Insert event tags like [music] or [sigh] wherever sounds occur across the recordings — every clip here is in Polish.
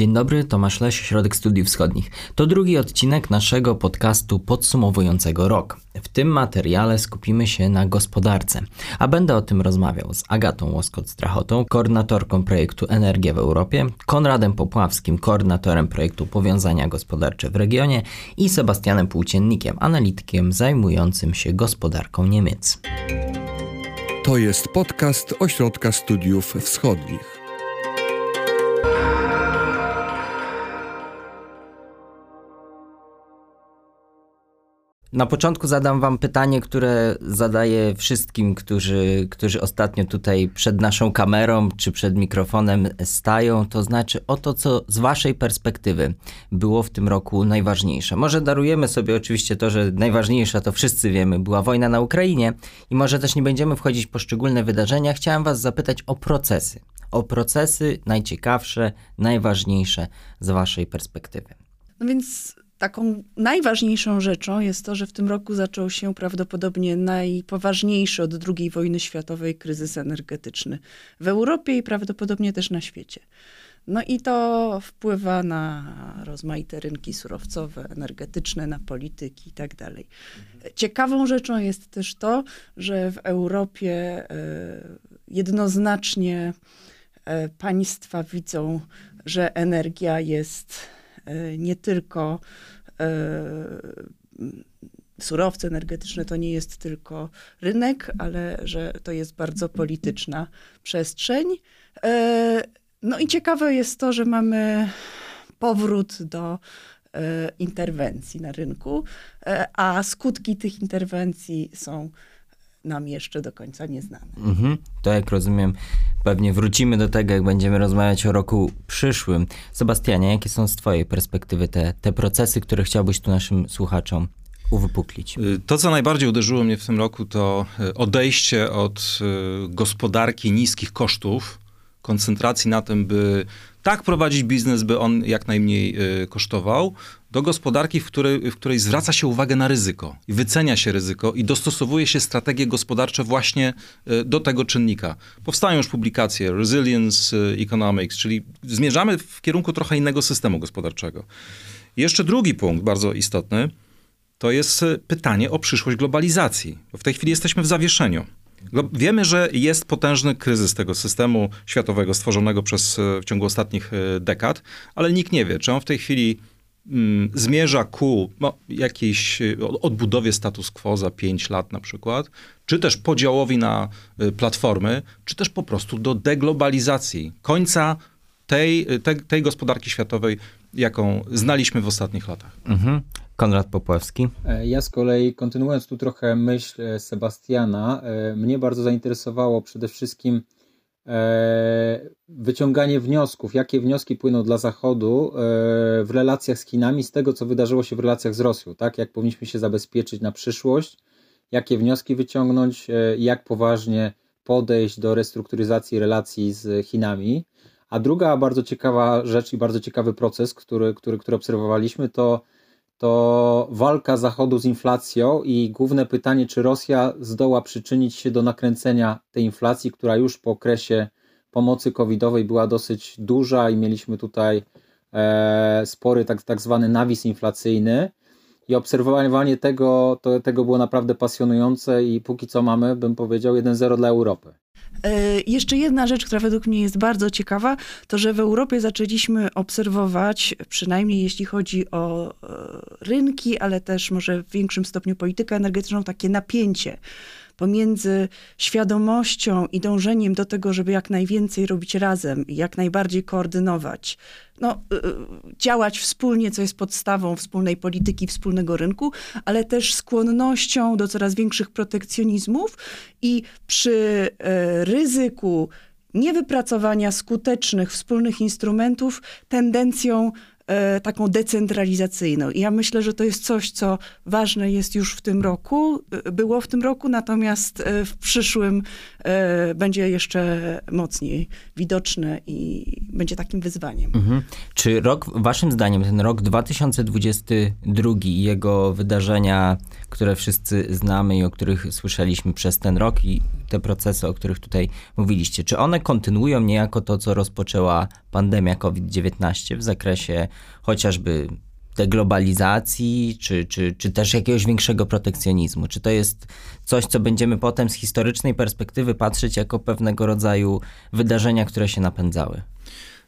Dzień dobry, Tomasz Leś, Środek Studiów Wschodnich. To drugi odcinek naszego podcastu podsumowującego rok. W tym materiale skupimy się na gospodarce, a będę o tym rozmawiał z Agatą Łoskot-Strachotą, koordynatorką projektu Energia w Europie, Konradem Popławskim, koordynatorem projektu Powiązania Gospodarcze w regionie i Sebastianem Płóciennikiem, analitykiem zajmującym się gospodarką Niemiec. To jest podcast Ośrodka Studiów Wschodnich. Na początku zadam Wam pytanie, które zadaję wszystkim, którzy, którzy ostatnio tutaj przed naszą kamerą czy przed mikrofonem stają. To znaczy o to, co z Waszej perspektywy było w tym roku najważniejsze. Może darujemy sobie oczywiście to, że najważniejsza to wszyscy wiemy, była wojna na Ukrainie i może też nie będziemy wchodzić w poszczególne wydarzenia. Chciałem Was zapytać o procesy. O procesy najciekawsze, najważniejsze z Waszej perspektywy. No więc taką najważniejszą rzeczą jest to, że w tym roku zaczął się prawdopodobnie najpoważniejszy od II wojny światowej kryzys energetyczny w Europie i prawdopodobnie też na świecie. No i to wpływa na rozmaite rynki surowcowe, energetyczne, na polityki i tak dalej. Ciekawą rzeczą jest też to, że w Europie e, jednoznacznie e, państwa widzą, że energia jest nie tylko e, surowce energetyczne to nie jest tylko rynek, ale że to jest bardzo polityczna przestrzeń. E, no i ciekawe jest to, że mamy powrót do interwencji na rynku, a skutki tych interwencji są nam jeszcze do końca nieznane. Mhm. To jak rozumiem, pewnie wrócimy do tego, jak będziemy rozmawiać o roku przyszłym. Sebastianie, jakie są z twojej perspektywy te, te procesy, które chciałbyś tu naszym słuchaczom uwypuklić? Y, to, co najbardziej uderzyło mnie w tym roku, to y, odejście od y, gospodarki niskich kosztów, koncentracji na tym, by tak prowadzić biznes, by on jak najmniej kosztował, do gospodarki, w której, w której zwraca się uwagę na ryzyko wycenia się ryzyko i dostosowuje się strategie gospodarcze właśnie e, do tego czynnika. Powstają już publikacje Resilience e, Economics, czyli zmierzamy w kierunku trochę innego systemu gospodarczego. jeszcze drugi punkt, bardzo istotny, to jest e, pytanie o przyszłość globalizacji. W tej chwili jesteśmy w zawieszeniu. Wiemy, że jest potężny kryzys tego systemu światowego stworzonego przez, w ciągu ostatnich dekad, ale nikt nie wie, czy on w tej chwili Mm, zmierza ku no, jakiejś y, odbudowie status quo za 5 lat na przykład, czy też podziałowi na platformy, czy też po prostu do deglobalizacji, końca tej, tej, tej gospodarki światowej, jaką znaliśmy w ostatnich latach. Mhm. Konrad Popławski. E, ja z kolei, kontynuując tu trochę myśl e, Sebastiana, e, mnie bardzo zainteresowało przede wszystkim wyciąganie wniosków, jakie wnioski płyną dla Zachodu w relacjach z Chinami z tego, co wydarzyło się w relacjach z Rosją, tak? Jak powinniśmy się zabezpieczyć na przyszłość, jakie wnioski wyciągnąć, jak poważnie podejść do restrukturyzacji relacji z Chinami. A druga bardzo ciekawa rzecz i bardzo ciekawy proces, który, który, który obserwowaliśmy, to to walka Zachodu z inflacją i główne pytanie, czy Rosja zdoła przyczynić się do nakręcenia tej inflacji, która już po okresie pomocy covidowej była dosyć duża i mieliśmy tutaj e, spory tak, tak zwany nawis inflacyjny i obserwowanie tego, to, tego było naprawdę pasjonujące i póki co mamy, bym powiedział, 1-0 dla Europy. E, jeszcze jedna rzecz, która według mnie jest bardzo ciekawa, to że w Europie zaczęliśmy obserwować, przynajmniej jeśli chodzi o e, rynki, ale też może w większym stopniu politykę energetyczną, takie napięcie pomiędzy świadomością i dążeniem do tego, żeby jak najwięcej robić razem i jak najbardziej koordynować, no, y, y, działać wspólnie, co jest podstawą wspólnej polityki, wspólnego rynku, ale też skłonnością do coraz większych protekcjonizmów i przy e, ryzyku niewypracowania skutecznych wspólnych instrumentów, tendencją taką decentralizacyjną. I ja myślę, że to jest coś, co ważne jest już w tym roku, e, było w tym roku, natomiast e, w przyszłym e, będzie jeszcze mocniej widoczne i będzie takim wyzwaniem. Mhm. Czy rok, waszym zdaniem, ten rok 2022 i jego wydarzenia, które wszyscy znamy i o których słyszeliśmy przez ten rok i te procesy, o których tutaj mówiliście, czy one kontynuują niejako to, co rozpoczęła pandemia COVID-19 w zakresie chociażby deglobalizacji, czy, czy, czy też jakiegoś większego protekcjonizmu? Czy to jest coś, co będziemy potem z historycznej perspektywy patrzeć jako pewnego rodzaju wydarzenia, które się napędzały?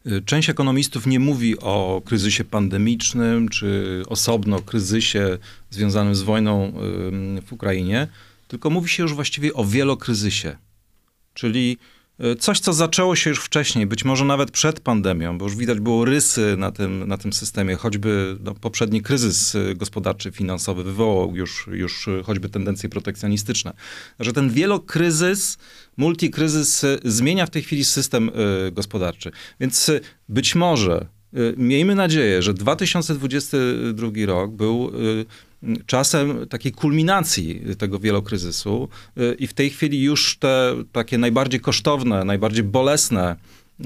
Y, część ekonomistów nie mówi o kryzysie pandemicznym, czy osobno kryzysie związanym z wojną w Ukrainie, tylko mówi się już właściwie o wielokryzysie. Czyli coś, co zaczęło się już wcześniej, być może nawet przed pandemią, bo już widać było rysy na tym, na tym systemie, choćby no, poprzedni kryzys y, gospodarczy, finansowy wywołał już, już y, choćby tendencje protekcjonistyczne. Że ten wielokryzys, multikryzys zmienia w tej chwili system gospodarczy. Więc być może, miejmy nadzieję, że 2022 rok był czasem takiej kulminacji tego wielokryzysu y, i w tej chwili już te takie najbardziej kosztowne, najbardziej bolesne y,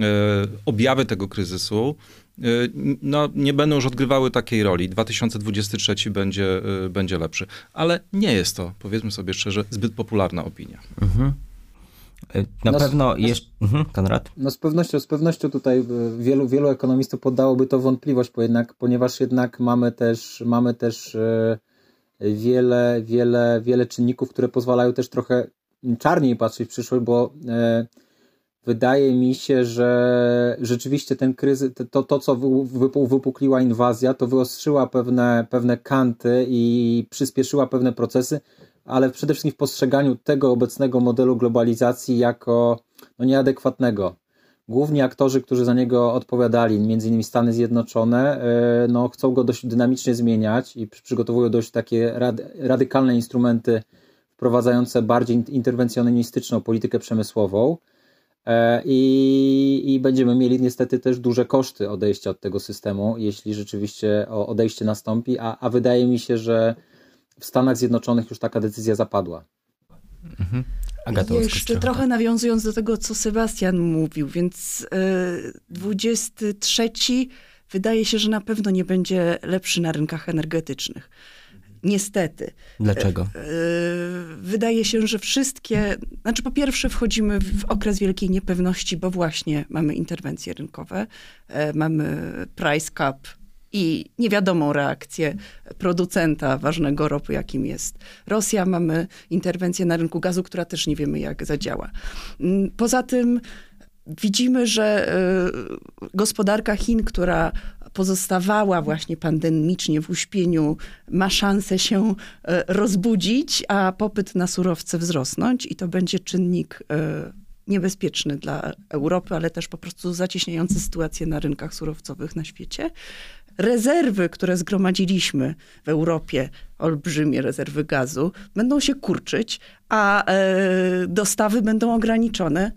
objawy tego kryzysu y, no, nie będą już odgrywały takiej roli. 2023 będzie, będzie lepszy. Ale nie jest to, powiedzmy sobie szczerze, zbyt popularna opinia. Mhm. Na no, pewno jeszcze. Mhm, Konrad? No z pewnością, z pewnością tutaj wielu, wielu ekonomistów poddałoby to wątpliwość, bo jednak, ponieważ jednak mamy też, mamy też wiele, wiele, wiele czynników, które pozwalają też trochę czarniej patrzeć w przyszłość, bo e, wydaje mi się, że rzeczywiście ten kryzys, to, to co wypukliła inwazja, to wyostrzyła pewne, pewne kanty i przyspieszyła pewne procesy, ale przede wszystkim w postrzeganiu tego obecnego modelu globalizacji jako no, nieadekwatnego główni aktorzy, którzy za niego odpowiadali, między innymi Stany Zjednoczone, e, no, chcą go dość dynamicznie zmieniać i przygotowują dość takie radykalne instrumenty wprowadzające bardziej interwencjonistyczną politykę przemysłową. E, I, I, będziemy mieli niestety też duże koszty odejścia od tego systemu, jeśli rzeczywiście odejście nastąpi, a, a wydaje mi się, że w Stanach Zjednoczonych już taka decyzja zapadła. Mhm. Jeszcze trochę nawiązując do tego, co Sebastian mówił, więc y, 23 wydaje się, że na pewno nie będzie lepszy na rynkach energetycznych. Niestety. Dlaczego? E, wydaje się, że wszystkie, znaczy po pierwsze wchodzimy w okres wielkiej niepewności, bo właśnie mamy interwencje rynkowe, e, mamy price cap i niewiadomą reakcję producenta ważnego ropu, jakim jest Rosja. Mamy interwencję na rynku gazu, która też nie wiemy, jak zadziała. Mm, poza tym widzimy, że y, gospodarka Chin, która pozostawała właśnie pandemicznie w uśpieniu, ma szansę się y, rozbudzić, a popyt na surowce wzrosnąć i to będzie czynnik y, niebezpieczny dla Europy, ale też po prostu zacieśniający sytuację na rynkach surowcowych na świecie rezerwy, które zgromadziliśmy w Europie, olbrzymie rezerwy gazu, będą się kurczyć, a e, dostawy będą ograniczone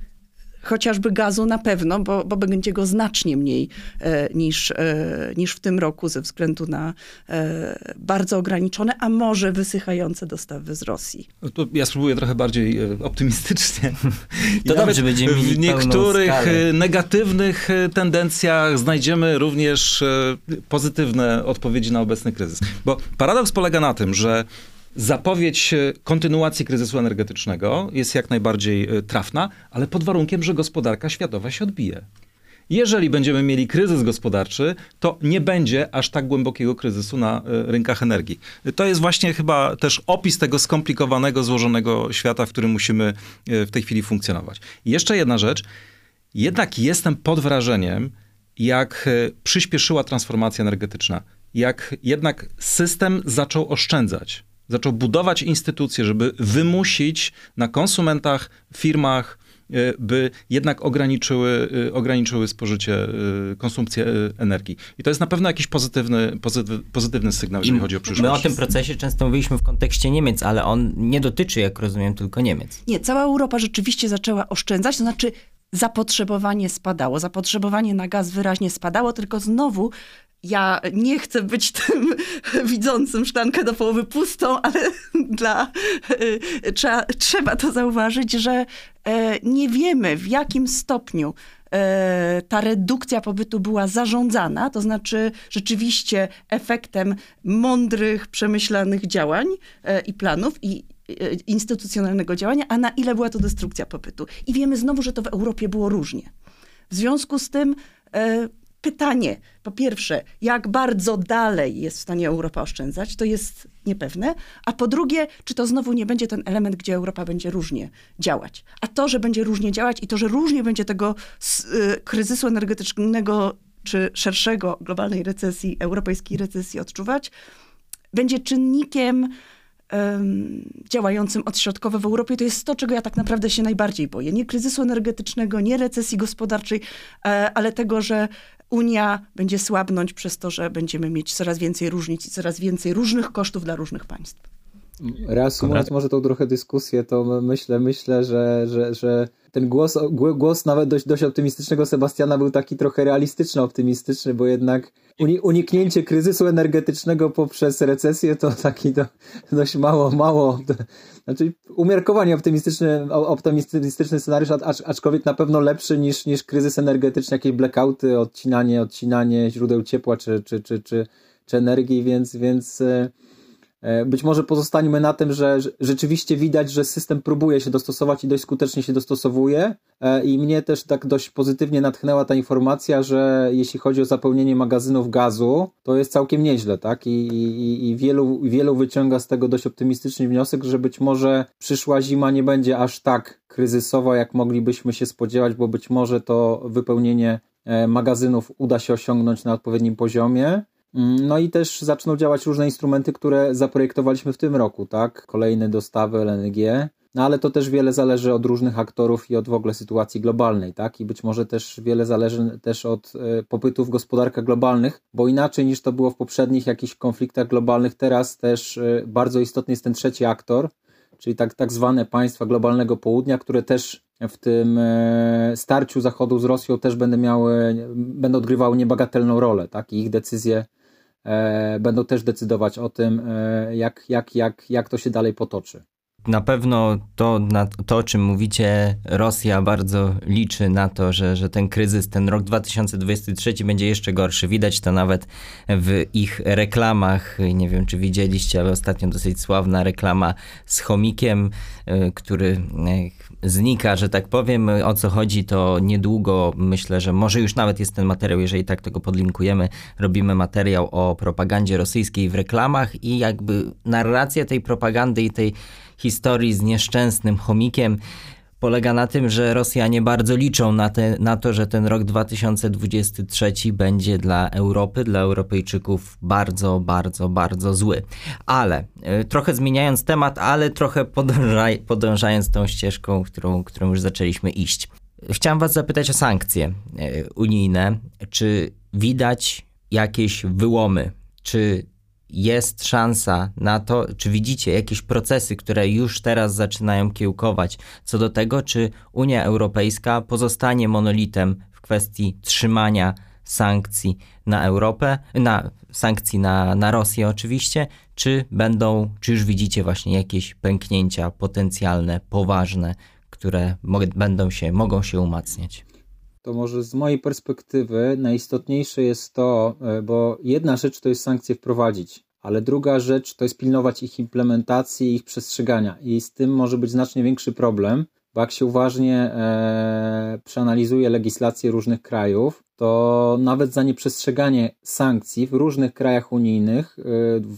chociażby gazu na pewno, bo, bo będzie go znacznie mniej e, niż, e, niż w tym roku ze względu na e, bardzo ograniczone, a może wysychające dostawy z Rosji. No to ja spróbuję trochę bardziej e, optymistycznie. [laughs] to dobrze, będziemy mieli W niektórych e, negatywnych e, tendencjach znajdziemy również pozytywne odpowiedzi na obecny kryzys. Bo paradoks polega na tym, że zapowiedź e, kontynuacji kryzysu energetycznego jest jak najbardziej e, trafna, ale pod warunkiem, że gospodarka światowa się odbije. Jeżeli będziemy mieli kryzys gospodarczy, to nie będzie aż tak głębokiego kryzysu na e, rynkach energii. To jest właśnie chyba też opis tego skomplikowanego, złożonego świata, w którym musimy w tej chwili funkcjonować. Jeszcze jedna rzecz. Jednak jestem pod wrażeniem, jak przyspieszyła transformacja energetyczna, jak jednak system zaczął oszczędzać zaczął budować instytucje, żeby wymusić na konsumentach, firmach, e, by jednak ograniczyły, e, ograniczyły spożycie, e, konsumpcję energii. I to jest na pewno jakiś pozytywny, pozytywny sygnał, jeżeli I chodzi o przyszłość. My o tym procesie często mówiliśmy w kontekście Niemiec, ale on nie dotyczy, jak rozumiem, tylko Niemiec. Nie, cała Europa rzeczywiście zaczęła oszczędzać, to znaczy zapotrzebowanie spadało. Zapotrzebowanie na gaz wyraźnie spadało, tylko znowu ja nie chcę być [laughs] tym widzącym szklankę do połowy pustą, ale [laughs] dla, y, trzeba, trzeba to zauważyć, że e, nie wiemy w jakim stopniu e, ta redukcja pobytu była zarządzana, to znaczy rzeczywiście efektem mądrych, przemyślanych działań e, i planów i instytucjonalnego działania, a na ile była to destrukcja pobytu. I wiemy znowu, że to w Europie było różnie. W związku z tym pytanie, po pierwsze, jak bardzo dalej jest w stanie Europa oszczędzać, to jest niepewne, a po drugie, czy to znowu nie będzie ten element, gdzie Europa będzie różnie działać. A to, że będzie różnie działać i to, że różnie będzie tego y, kryzysu energetycznego czy szerszego globalnej recesji, europejskiej recesji odczuwać, będzie czynnikiem działającym odśrodkowo w Europie, to jest to, czego ja tak naprawdę się najbardziej boję. Nie kryzysu energetycznego, nie recesji gospodarczej, e, ale tego, że Unia będzie słabnąć przez to, że będziemy mieć coraz więcej różnic i coraz więcej różnych kosztów dla różnych państw. Reasumując może tą trochę dyskusję, to myślę, myślę, że, że, że ten głos, głos nawet dość, dość optymistycznego Sebastiana był taki trochę realistyczny, optymistyczny, bo jednak uniknięcie kryzysu energetycznego poprzez recesję to taki do, dość mało, mało, znaczy umiarkowanie optymistyczny, optymistyczny scenariusz, acz, aczkolwiek na pewno lepszy niż, niż kryzys energetyczny, jakieś blackouty, odcinanie, odcinanie źródeł ciepła czy, czy, czy, czy, czy energii, więc, więc E, być może pozostańmy na tym, że rzeczywiście widać, że system próbuje się dostosować i dość skutecznie się dostosowuje. E, I mnie też tak dość pozytywnie natchnęła ta informacja, że jeśli chodzi o zapełnienie magazynów gazu, to jest całkiem nieźle, tak? I, i, i wielu, wielu wyciąga z tego dość optymistyczny wniosek, że być może przyszła zima nie będzie aż tak kryzysowa, jak moglibyśmy się spodziewać, bo być może to wypełnienie e, magazynów uda się osiągnąć na odpowiednim poziomie. No i też zaczną działać różne instrumenty, które zaprojektowaliśmy w tym roku, tak? Kolejne dostawy LNG, no ale to też wiele zależy od różnych aktorów i od w ogóle sytuacji globalnej, tak? I być może też wiele zależy też od y, popytów w gospodarkach globalnych, bo inaczej niż to było w poprzednich jakichś konfliktach globalnych, teraz też y, bardzo istotny jest ten trzeci aktor, czyli tak, tak zwane państwa globalnego południa, które też w tym y, starciu Zachodu z Rosją też będą miały, będą odgrywały niebagatelną rolę, tak? I ich decyzje E, będą też decydować o tym, e, jak, jak, jak, jak to się dalej potoczy. Na pewno to, na to, o czym mówicie, Rosja bardzo liczy na to, że, że ten kryzys, ten rok 2023 będzie jeszcze gorszy. Widać to nawet w ich reklamach. Nie wiem, czy widzieliście, ale ostatnio dosyć sławna reklama z chomikiem, e, który znika, że tak powiem. O co chodzi, to niedługo myślę, że może już nawet jest ten materiał, jeżeli tak tego podlinkujemy. Robimy materiał o propagandzie rosyjskiej w reklamach i jakby narracja tej propagandy i tej historii z nieszczęsnym chomikiem polega na tym, że Rosjanie bardzo liczą na, te, na to, że ten rok 2023 będzie dla Europy, dla Europejczyków bardzo, bardzo, bardzo zły. Ale e, trochę zmieniając temat, ale trochę podążaj, podążając tą ścieżką, którą, którą już zaczęliśmy iść. Chciałem Was zapytać o sankcje e, unijne. Czy widać jakieś wyłomy? Czy jest szansa na to, czy widzicie jakieś procesy, które już teraz zaczynają kiełkować co do tego, czy Unia Europejska pozostanie monolitem w kwestii trzymania sankcji na Europę, na sankcji na, na Rosję oczywiście, czy będą, czy już widzicie właśnie jakieś pęknięcia potencjalne, poważne, które mo- będą się, mogą się umacniać? To może z mojej perspektywy najistotniejsze jest to, e, bo jedna rzecz to jest sankcje wprowadzić, ale druga rzecz to jest pilnować ich implementacji i ich przestrzegania. I z tym może być znacznie większy problem, bo jak się uważnie e, przeanalizuje legislację różnych krajów, to nawet za nieprzestrzeganie sankcji w różnych krajach unijnych e,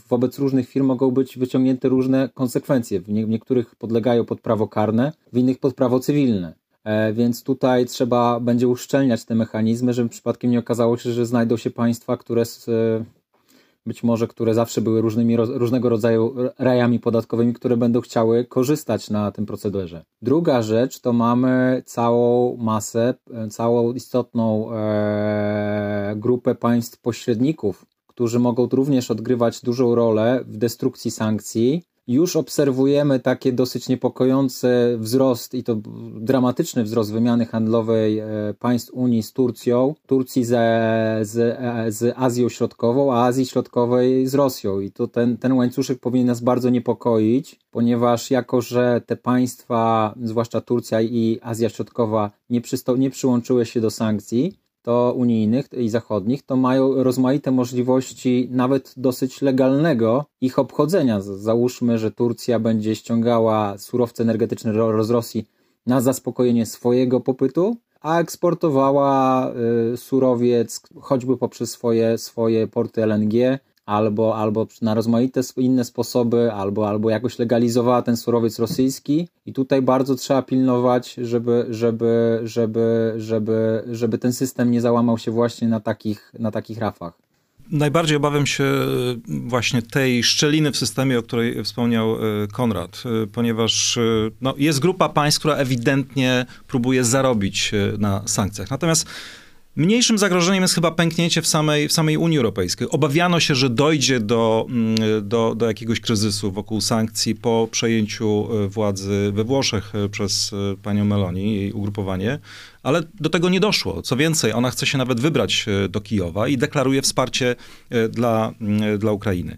wobec różnych firm mogą być wyciągnięte różne konsekwencje. W, nie, w niektórych podlegają pod prawo karne, w innych pod prawo cywilne. E, więc tutaj trzeba będzie uszczelniać te mechanizmy, żeby przypadkiem nie okazało się, że znajdą się państwa, które z, być może które zawsze były różnymi, różnego rodzaju rajami podatkowymi, które będą chciały korzystać na tym procederze. Druga rzecz to mamy całą masę, całą istotną e, grupę państw pośredników, którzy mogą również odgrywać dużą rolę w destrukcji sankcji już obserwujemy takie dosyć niepokojące wzrost i to dramatyczny wzrost wymiany handlowej e, państw Unii z Turcją, Turcji z, z, e, z Azją Środkową, a Azji Środkowej z Rosją. I to ten, ten łańcuszek powinien nas bardzo niepokoić, ponieważ jako, że te państwa, zwłaszcza Turcja i Azja Środkowa, nie, przysto- nie przyłączyły się do sankcji, to unijnych i zachodnich, to mają rozmaite możliwości nawet dosyć legalnego ich obchodzenia. Załóżmy, że Turcja będzie ściągała surowce energetyczne z Rosji na zaspokojenie swojego popytu, a eksportowała y, surowiec choćby poprzez swoje, swoje porty LNG albo, albo na rozmaite inne sposoby, albo, albo jakoś legalizowała ten surowiec rosyjski. I tutaj bardzo trzeba pilnować, żeby, żeby, żeby, żeby, żeby ten system nie załamał się właśnie na takich, na takich rafach. Najbardziej obawiam się e, właśnie tej szczeliny w systemie, o której wspomniał e, Konrad, e, ponieważ no, jest grupa państw, która ewidentnie próbuje zarobić na sankcjach. Natomiast Mniejszym zagrożeniem jest chyba pęknięcie w samej, w samej Unii Europejskiej. Obawiano się, że dojdzie do, mm, do, do jakiegoś kryzysu wokół sankcji po przejęciu e, władzy we Włoszech e, przez e, panią Meloni i jej ugrupowanie, ale do tego nie doszło. Co więcej, ona chce się nawet wybrać do Kijowa i deklaruje wsparcie dla, mm, dla Ukrainy.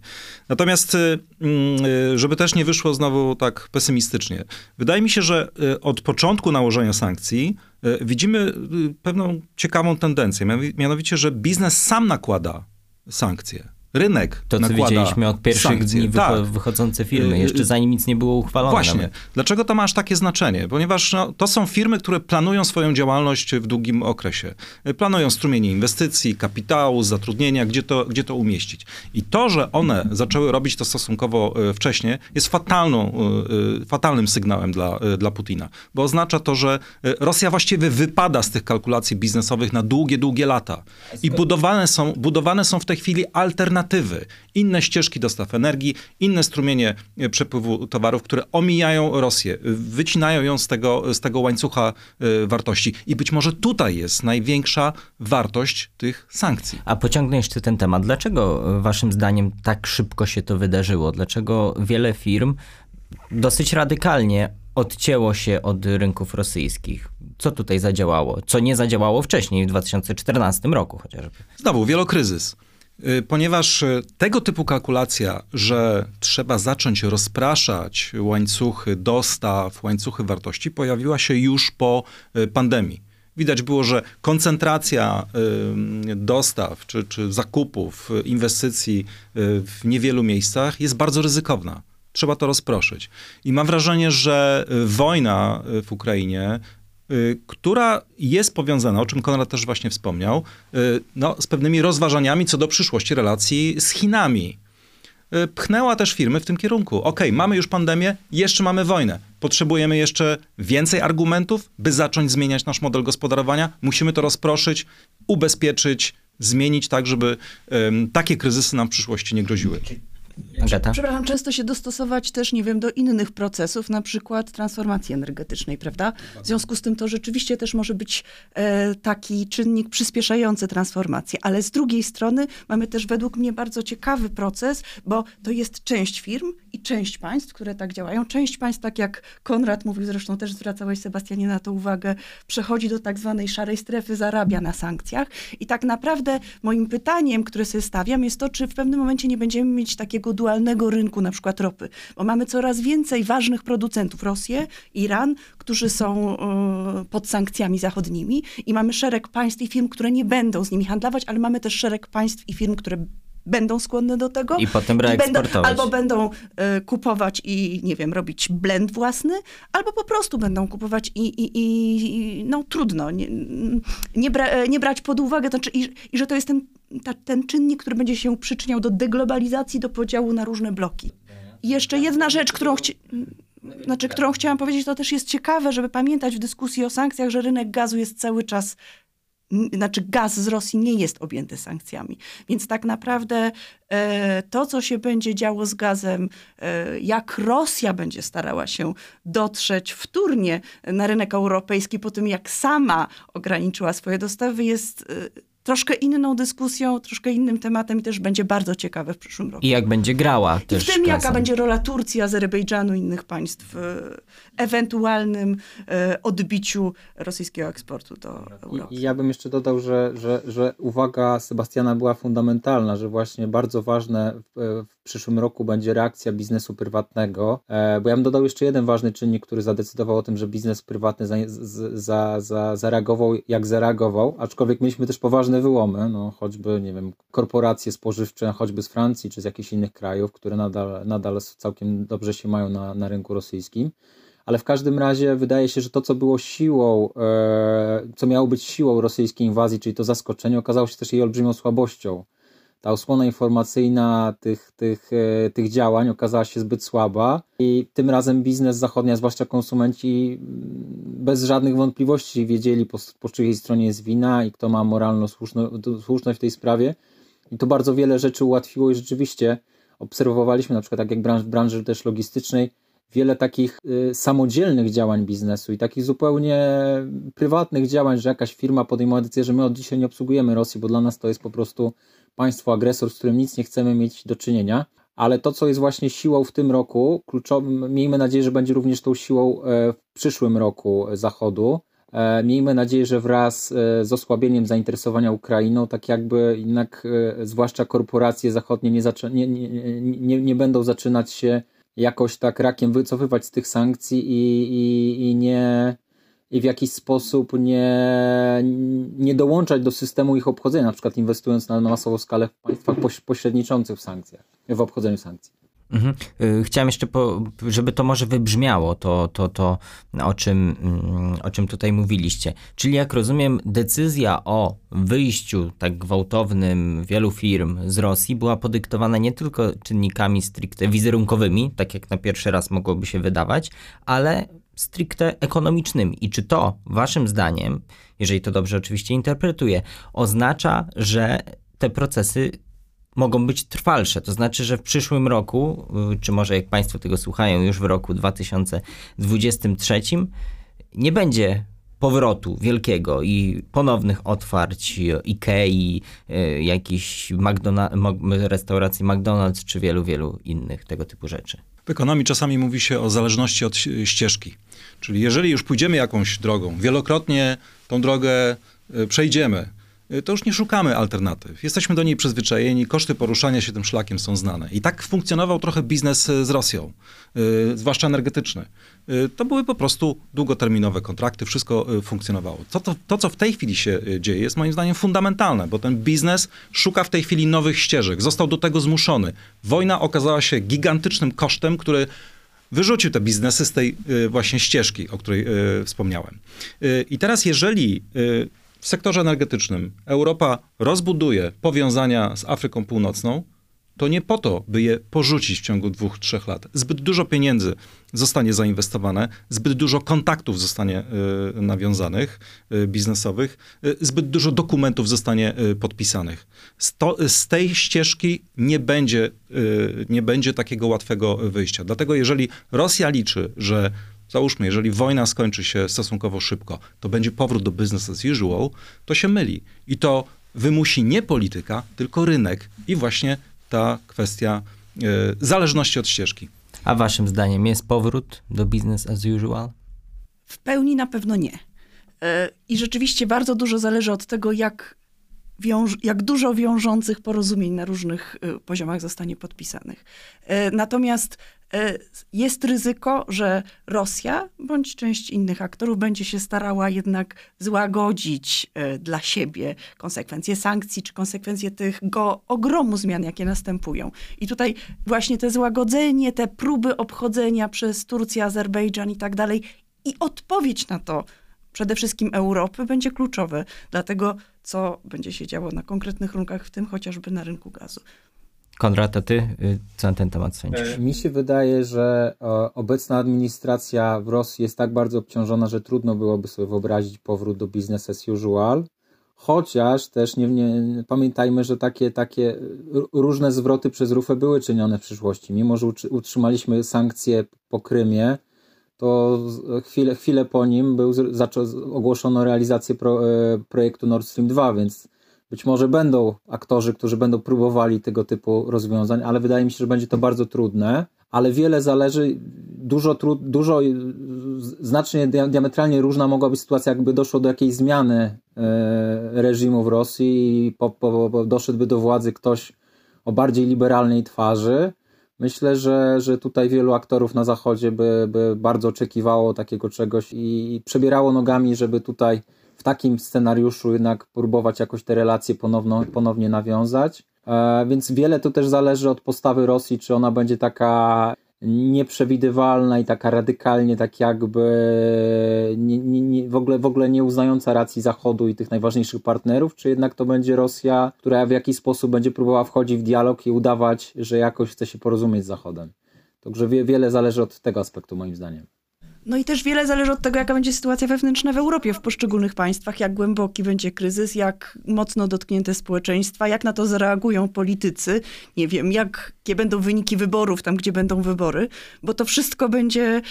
Natomiast, mm, żeby też nie wyszło znowu tak pesymistycznie, wydaje mi się, że od początku nałożenia sankcji E, widzimy pewną ciekawą tendencję, mianowicie, że biznes sam nakłada sankcje rynek To, co widzieliśmy od pierwszych sankcje. dni tak. wychodzące firmy, jeszcze y, zanim nic nie było uchwalone. Właśnie. Nawet. Dlaczego to ma aż takie znaczenie? Ponieważ no, to są firmy, które planują swoją działalność w długim okresie. Planują strumienie inwestycji, kapitału, zatrudnienia, gdzie to, gdzie to umieścić. I to, że one zaczęły robić to stosunkowo y, wcześnie, jest fatalną, y, fatalnym sygnałem dla, dla Putina. Bo oznacza to, że Rosja właściwie wypada z tych kalkulacji biznesowych na długie, długie lata. I budowane są, budowane są w tej chwili alternatywne alternatywy, inne ścieżki dostaw energii, inne strumienie e, przepływu towarów, które omijają Rosję, wycinają ją z tego, z tego łańcucha e, wartości. I być może tutaj jest największa wartość tych sankcji. A pociągnę jeszcze ten temat. Dlaczego waszym zdaniem tak szybko się to wydarzyło? Dlaczego wiele firm dosyć radykalnie odcięło się od rynków rosyjskich. Co tutaj zadziałało? Co nie zadziałało wcześniej, w 2014 roku chociażby? Znowu, wielokryzys. Y, ponieważ y, tego typu kalkulacja, że trzeba zacząć rozpraszać łańcuchy dostaw, łańcuchy wartości, pojawiła się już po y, pandemii. Widać było, że koncentracja dostaw czy, czy zakupów, inwestycji w niewielu miejscach jest bardzo ryzykowna. Trzeba to rozproszyć. I mam wrażenie, że wojna w Ukrainie która jest powiązana, o czym Konrad też właśnie wspomniał, y, no, z pewnymi rozważaniami co do przyszłości relacji z Chinami. Y, pchnęła też firmy w tym kierunku. Ok, mamy już pandemię, jeszcze mamy wojnę. Potrzebujemy jeszcze więcej argumentów, by zacząć zmieniać nasz model gospodarowania. Musimy to rozproszyć, ubezpieczyć, zmienić tak, żeby um, takie kryzysy nam w przyszłości nie groziły. Agata? Przepraszam, często się dostosować też, nie wiem, do innych procesów, na przykład transformacji energetycznej, prawda? W związku z tym to rzeczywiście też może być e, taki czynnik przyspieszający transformację, ale z drugiej strony mamy też według mnie bardzo ciekawy proces, bo to jest część firm i część państw, które tak działają. Część państw, tak jak Konrad mówił, zresztą też zwracałeś Sebastianie na to uwagę, przechodzi do tak zwanej szarej strefy, zarabia na sankcjach i tak naprawdę moim pytaniem, które sobie stawiam, jest to, czy w pewnym momencie nie będziemy mieć takiego takiego dualnego rynku, na przykład ropy, bo mamy coraz więcej ważnych producentów, Rosję, Iran, którzy są e, pod sankcjami zachodnimi i mamy szereg państw i firm, które nie będą z nimi handlować, ale mamy też szereg państw i firm, które będą skłonne do tego. I potem reeksportować. Albo będą y, kupować i, nie wiem, robić blend własny, albo po prostu będą kupować i, i, i no trudno, nie, nie, bra, nie brać pod uwagę, to, znaczy, i, i że to jest ten, ta, ten czynnik, który będzie się przyczyniał do deglobalizacji, do podziału na różne bloki. I jeszcze jedna rzecz, którą chci znaczy, którą chciałam powiedzieć, to też jest ciekawe, żeby pamiętać w dyskusji o sankcjach, że rynek gazu jest cały czas znaczy gaz z Rosji nie jest objęty sankcjami. Więc tak naprawdę e, to, co się będzie działo z gazem, e, jak Rosja będzie starała się dotrzeć wtórnie na rynek europejski po tym, jak sama ograniczyła swoje dostawy, jest e, troszkę inną dyskusją, troszkę innym tematem i też będzie bardzo ciekawe w przyszłym roku. I jak będzie grała I też w tym, jaka będzie rola Turcji, Azerbejdżanu i innych państw w e, ewentualnym e, odbiciu rosyjskiego eksportu do Europy. I, I ja bym jeszcze dodał, że, że, że uwaga Sebastiana była fundamentalna, że właśnie bardzo ważne w, w przyszłym roku będzie reakcja biznesu prywatnego, e, bo ja bym dodał jeszcze jeden ważny czynnik, który zadecydował o tym, że biznes prywatny za, za, za, zareagował jak zareagował, aczkolwiek mieliśmy też poważne wyłomy, no choćby, nie wiem, korporacje spożywcze, choćby z Francji czy z jakichś innych krajów, które nadal, nadal całkiem dobrze się mają na, na rynku rosyjskim. Ale w każdym razie wydaje się, że to, co było siłą, e, co miało być siłą rosyjskiej inwazji, czyli to zaskoczenie, okazało się też jej olbrzymią słabością. Ta osłona informacyjna tych, tych, e, tych działań okazała się zbyt słaba i tym razem biznes zachodni, a zwłaszcza konsumenci, bez żadnych wątpliwości wiedzieli, po, po czyjej stronie jest wina i kto ma moralną słuszność w tej sprawie. I to bardzo wiele rzeczy ułatwiło i rzeczywiście obserwowaliśmy, na przykład tak jak branż, w branży też logistycznej, wiele takich y, samodzielnych działań biznesu i takich zupełnie prywatnych działań, że jakaś firma podejmowała decyzję, że my od dzisiaj nie obsługujemy Rosji, bo dla nas to jest po prostu państwo agresor, z którym nic nie chcemy mieć do czynienia. Ale to, co jest właśnie siłą w tym roku, kluczowym, miejmy nadzieję, że będzie również tą siłą e, w przyszłym roku Zachodu. E, miejmy nadzieję, że wraz e, z osłabieniem zainteresowania Ukrainą, tak jakby jednak, zwłaszcza korporacje zachodnie, nie, nie, nie, nie, nie będą zaczynać się jakoś tak rakiem wycofywać z tych sankcji i, i, i nie i w jakiś sposób nie, nie dołączać do systemu ich obchodzenia, na przykład inwestując na masową skalę w państwach pośredniczących w sankcjach, w obchodzeniu sankcji. Mhm. Y, chciałem jeszcze, po, żeby to może wybrzmiało, to, to, to o, czym, mm, o czym tutaj mówiliście. Czyli jak rozumiem, decyzja o wyjściu tak gwałtownym wielu firm z Rosji była podyktowana nie tylko czynnikami stricte wizerunkowymi, tak jak na pierwszy raz mogłoby się wydawać, ale stricte ekonomicznymi. I czy to, waszym zdaniem, jeżeli to dobrze oczywiście interpretuję, oznacza, że te procesy mogą być trwalsze. To znaczy, że w przyszłym roku, y, czy może jak Państwo tego słuchają, już w roku 2023, nie będzie powrotu wielkiego i ponownych otwarć Ikei, y, jakichś McDonald- restauracji McDonald's, czy wielu, wielu innych tego typu rzeczy. W ekonomii czasami mówi się o zależności od ścieżki. Czyli jeżeli już pójdziemy jakąś drogą, wielokrotnie tą drogę y, przejdziemy, to już nie szukamy alternatyw. Jesteśmy do niej przyzwyczajeni, koszty poruszania się tym szlakiem są znane. I tak funkcjonował trochę biznes y, z Rosją, yy, zwłaszcza energetyczny. To były po prostu długoterminowe kontrakty, wszystko funkcjonowało. To, to, to, co w tej chwili się dzieje, jest moim zdaniem fundamentalne, bo ten biznes szuka w tej chwili nowych ścieżek. Został do tego zmuszony. Wojna okazała się gigantycznym kosztem, który wyrzucił te biznesy z tej właśnie ścieżki, o której wspomniałem. I teraz, jeżeli w sektorze energetycznym Europa rozbuduje powiązania z Afryką Północną, to nie po to, by je porzucić w ciągu dwóch, trzech lat. Zbyt dużo pieniędzy zostanie zainwestowane, zbyt dużo kontaktów zostanie y, nawiązanych, y, biznesowych, y, zbyt dużo dokumentów zostanie podpisanych. Z, to, z tej ścieżki nie będzie, nie będzie takiego łatwego wyjścia. Dlatego jeżeli Rosja liczy, że załóżmy, jeżeli wojna skończy się stosunkowo szybko, to będzie powrót do business as usual, to się myli. I to wymusi nie polityka, tylko rynek i właśnie ta kwestia y, zależności od ścieżki. A waszym zdaniem jest powrót do business as usual? W pełni na pewno nie. E, I rzeczywiście bardzo dużo zależy od tego, jak, wiąż, jak dużo wiążących porozumień na różnych e, poziomach zostanie podpisanych. Natomiast E, jest ryzyko, że Rosja bądź część innych aktorów będzie się starała jednak złagodzić e, dla siebie konsekwencje sankcji czy konsekwencje tego ogromu zmian, jakie następują. I tutaj właśnie te złagodzenie, te próby obchodzenia przez Turcję, Azerbejdżan i tak dalej, i odpowiedź na to przede wszystkim Europy będzie kluczowe dla tego, co będzie się działo na konkretnych rynkach, w tym chociażby na rynku gazu. Konrad, a ty y, co na ten temat sądzisz? E, mi się wydaje, że obecna administracja w Rosji jest tak bardzo obciążona, że trudno byłoby sobie wyobrazić powrót do business as usual. Chociaż też nie, nie, pamiętajmy, że takie, takie różne zwroty przez Rufę były czynione w przyszłości. Mimo, że utrzymaliśmy sankcje po Krymie, to chwilę, chwilę po nim był, ogłoszono realizację pro, e, projektu Nord Stream 2, więc być może będą aktorzy, którzy będą próbowali tego typu rozwiązań, ale wydaje mi się, że będzie to bardzo trudne. Ale wiele zależy, dużo, dużo znacznie diametralnie różna mogła być sytuacja, jakby doszło do jakiejś zmiany e, reżimu w Rosji i po, po, po doszedłby do władzy ktoś o bardziej liberalnej twarzy. Myślę, że, że tutaj wielu aktorów na Zachodzie by, by bardzo oczekiwało takiego czegoś i przebierało nogami, żeby tutaj w takim scenariuszu jednak próbować jakoś te relacje ponowno, ponownie nawiązać. E, więc wiele to też zależy od postawy Rosji, czy ona będzie taka nieprzewidywalna i taka radykalnie tak jakby nie, nie, nie, w, ogóle, w ogóle nie uznająca racji Zachodu i tych najważniejszych partnerów, czy jednak to będzie Rosja, która w jakiś sposób będzie próbowała wchodzić w dialog i udawać, że jakoś chce się porozumieć z Zachodem. Także wie, wiele zależy od tego aspektu moim zdaniem. No i też wiele zależy od tego, jaka będzie sytuacja wewnętrzna w Europie, w poszczególnych państwach, jak głęboki będzie kryzys, jak mocno dotknięte społeczeństwa, jak na to zareagują politycy. Nie wiem, jakie będą wyniki wyborów tam, gdzie będą wybory, bo to wszystko będzie e,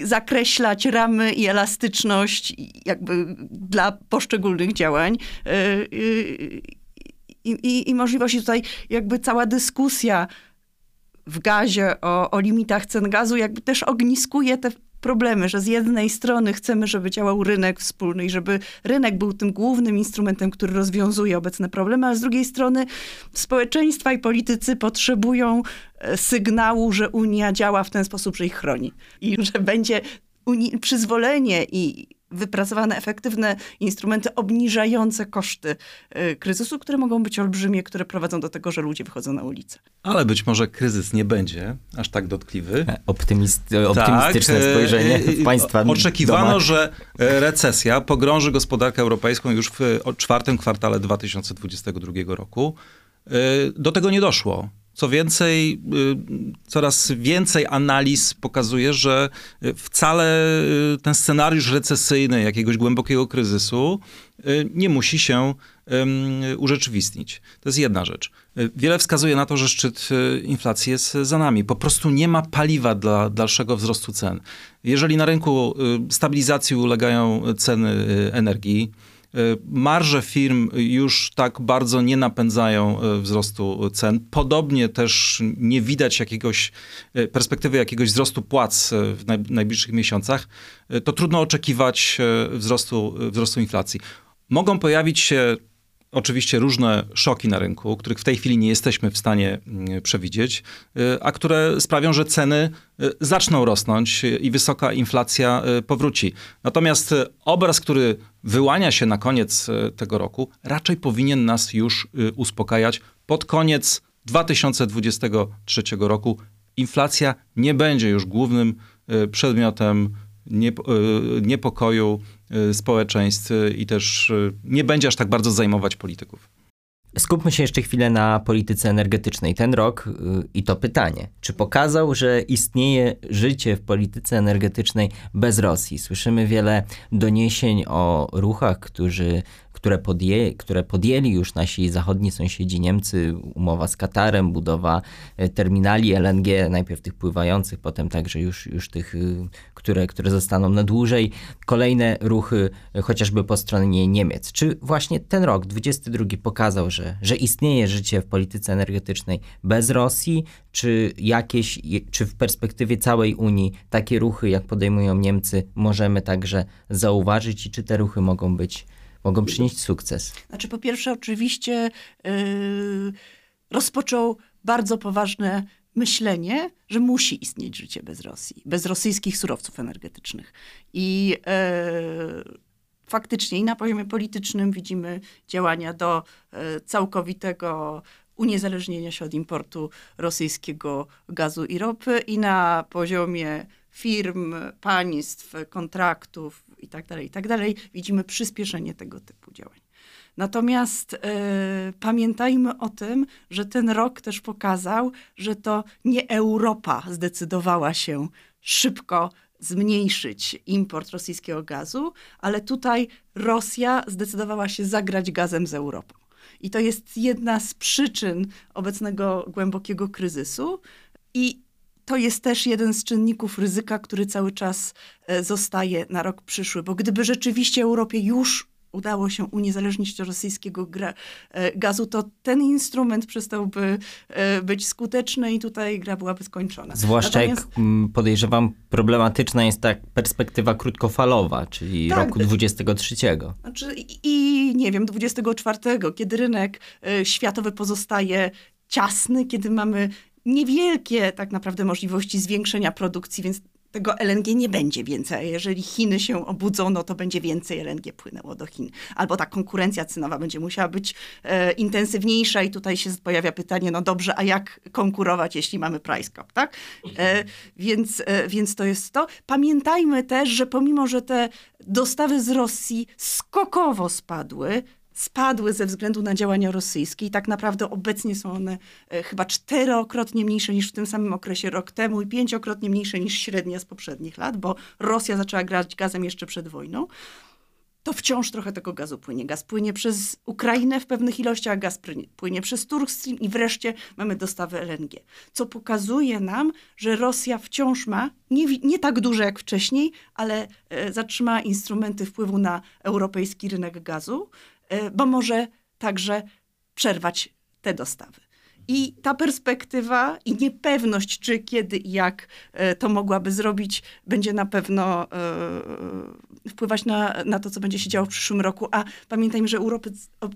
zakreślać ramy i elastyczność jakby dla poszczególnych działań. E, i, i, I możliwości tutaj jakby cała dyskusja w gazie, o, o limitach cen gazu, jakby też ogniskuje te problemy, że z jednej strony chcemy, żeby działał rynek wspólny i żeby rynek był tym głównym instrumentem, który rozwiązuje obecne problemy, a z drugiej strony społeczeństwa i politycy potrzebują e, sygnału, że Unia działa w ten sposób, że ich chroni i że będzie przyzwolenie i wypracowane efektywne instrumenty obniżające koszty y, kryzysu, które mogą być olbrzymie, które prowadzą do tego, że ludzie wychodzą na ulicę. Ale być może kryzys nie będzie aż tak dotkliwy. E, optymist, optymistyczne tak, spojrzenie w państwa Oczekiwano, domach. że e, recesja pogrąży gospodarkę europejską już w czwartym kwartale 2022 roku. E, do tego nie doszło. Co więcej, y, coraz więcej analiz pokazuje, że wcale y, ten scenariusz recesyjny jakiegoś głębokiego kryzysu y, nie musi się urzeczywistnić. To jest jedna rzecz. Wiele wskazuje na to, że szczyt inflacji jest za nami. Po prostu nie ma paliwa dla dalszego wzrostu cen. Jeżeli na rynku stabilizacji ulegają ceny energii, marże firm już tak bardzo nie napędzają e, wzrostu cen. Podobnie też nie widać jakiegoś e, perspektywy jakiegoś wzrostu płac w najbliższych miesiącach. To trudno oczekiwać wzrostu, wzrostu inflacji. Mogą pojawić się oczywiście różne szoki na rynku, których w tej chwili nie jesteśmy w stanie mm, przewidzieć, y, a które sprawią, że ceny y, zaczną rosnąć i wysoka inflacja y, powróci. Natomiast obraz, który wyłania się na koniec tego roku, raczej powinien nas już uspokajać. Pod koniec 2023 roku inflacja nie będzie już głównym przedmiotem niepokoju społeczeństw y, i też y, nie będzie aż tak bardzo zajmować polityków. Skupmy się jeszcze chwilę na polityce energetycznej. Ten rok i to pytanie, czy pokazał, że istnieje życie w polityce energetycznej bez Rosji? Słyszymy wiele doniesień o ruchach, którzy które, podję, które podjęli już nasi zachodni sąsiedzi Niemcy, umowa z Katarem, budowa terminali LNG, najpierw tych pływających, potem także już, już tych, y, które, które zostaną na dłużej. Kolejne ruchy, e, chociażby po stronie Niemiec. Czy właśnie ten rok, 22, pokazał, że, że istnieje życie w polityce energetycznej bez Rosji, czy jakieś, czy w perspektywie całej Unii takie ruchy, jak podejmują Niemcy, możemy także zauważyć i czy te ruchy mogą być mogą przynieść sukces? Znaczy, po pierwsze, oczywiście yy, rozpoczął bardzo poważne myślenie, że musi istnieć życie bez Rosji, bez rosyjskich surowców energetycznych. I yy, faktycznie i na poziomie politycznym widzimy działania do yy, całkowitego uniezależnienia się od importu rosyjskiego gazu i ropy i na poziomie firm, państw, kontraktów itd., tak itd., tak widzimy przyspieszenie tego typu działań. Natomiast y, pamiętajmy o tym, że ten rok też pokazał, że to nie Europa zdecydowała się szybko zmniejszyć import rosyjskiego gazu, ale tutaj Rosja zdecydowała się zagrać gazem z Europą. I to jest jedna z przyczyn obecnego głębokiego kryzysu. I to jest też jeden z czynników ryzyka, który cały czas e, zostaje na rok przyszły, bo gdyby rzeczywiście Europie już udało się uniezależnić od rosyjskiego gra, e, gazu, to ten instrument przestałby e, być skuteczny i tutaj gra byłaby skończona. Zwłaszcza Natomiast- jak mm, podejrzewam, problematyczna jest ta perspektywa krótkofalowa, czyli Tak. roku 23. Znaczy, i, nie wiem, 24, kiedy rynek y, światowy pozostaje ciasny, kiedy mamy niewielkie tak naprawdę możliwości zwiększenia produkcji, więc tego LNG nie będzie więcej. Jeżeli Chiny się obudzą, no to będzie więcej LNG płynęło do Chin. Albo ta konkurencja cenowa będzie musiała być e, intensywniejsza i tutaj się pojawia pytanie, no dobrze, a jak konkurować, jeśli mamy price cap, tak? E, więc, e, więc to jest to. Pamiętajmy też, że pomimo, że te dostawy z Rosji skokowo spadły, spadły ze względu na działania rosyjskie i tak naprawdę obecnie są one e, chyba czterokrotnie mniejsze niż w tym samym okresie rok temu i pięciokrotnie mniejsze niż średnia z poprzednich lat, bo Rosja zaczęła grać gazem jeszcze przed wojną. To wciąż trochę tego gazu płynie. Gaz płynie przez Ukrainę w pewnych ilościach, gaz płynie, przez Turk Stream i wreszcie mamy dostawy LNG. Co pokazuje nam, że Rosja wciąż ma, nie, nie tak duże jak wcześniej, ale e, zatrzymała instrumenty wpływu na europejski rynek gazu, bo może także przerwać te dostawy. I ta perspektywa i niepewność, czy kiedy i jak e, to mogłaby zrobić, będzie na pewno e, wpływać na, na to, co będzie się działo w przyszłym roku. A pamiętajmy, że Europy,